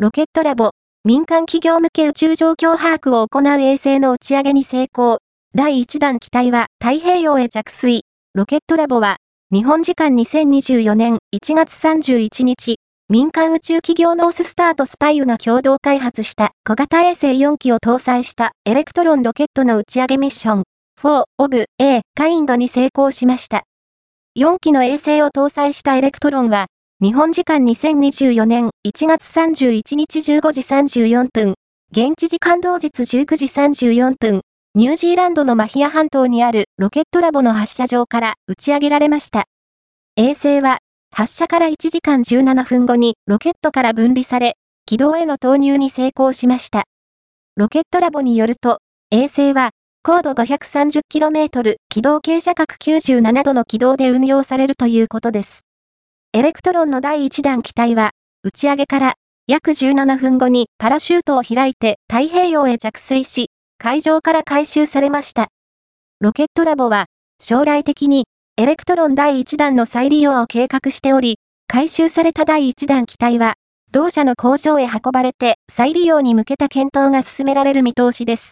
ロケットラボ、民間企業向け宇宙状況把握を行う衛星の打ち上げに成功。第1段機体は太平洋へ着水。ロケットラボは、日本時間2024年1月31日、民間宇宙企業ノーススターとスパイアが共同開発した小型衛星4機を搭載したエレクトロンロケットの打ち上げミッション、4オブ A カインドに成功しました。4機の衛星を搭載したエレクトロンは、日本時間2024年1月31日15時34分、現地時間同日19時34分、ニュージーランドのマヒア半島にあるロケットラボの発射場から打ち上げられました。衛星は、発射から1時間17分後にロケットから分離され、軌道への投入に成功しました。ロケットラボによると、衛星は、高度 530km、軌道傾斜角97度の軌道で運用されるということです。エレクトロンの第1段機体は、打ち上げから約17分後にパラシュートを開いて太平洋へ着水し、海上から回収されました。ロケットラボは、将来的にエレクトロン第1段の再利用を計画しており、回収された第1段機体は、同社の工場へ運ばれて再利用に向けた検討が進められる見通しです。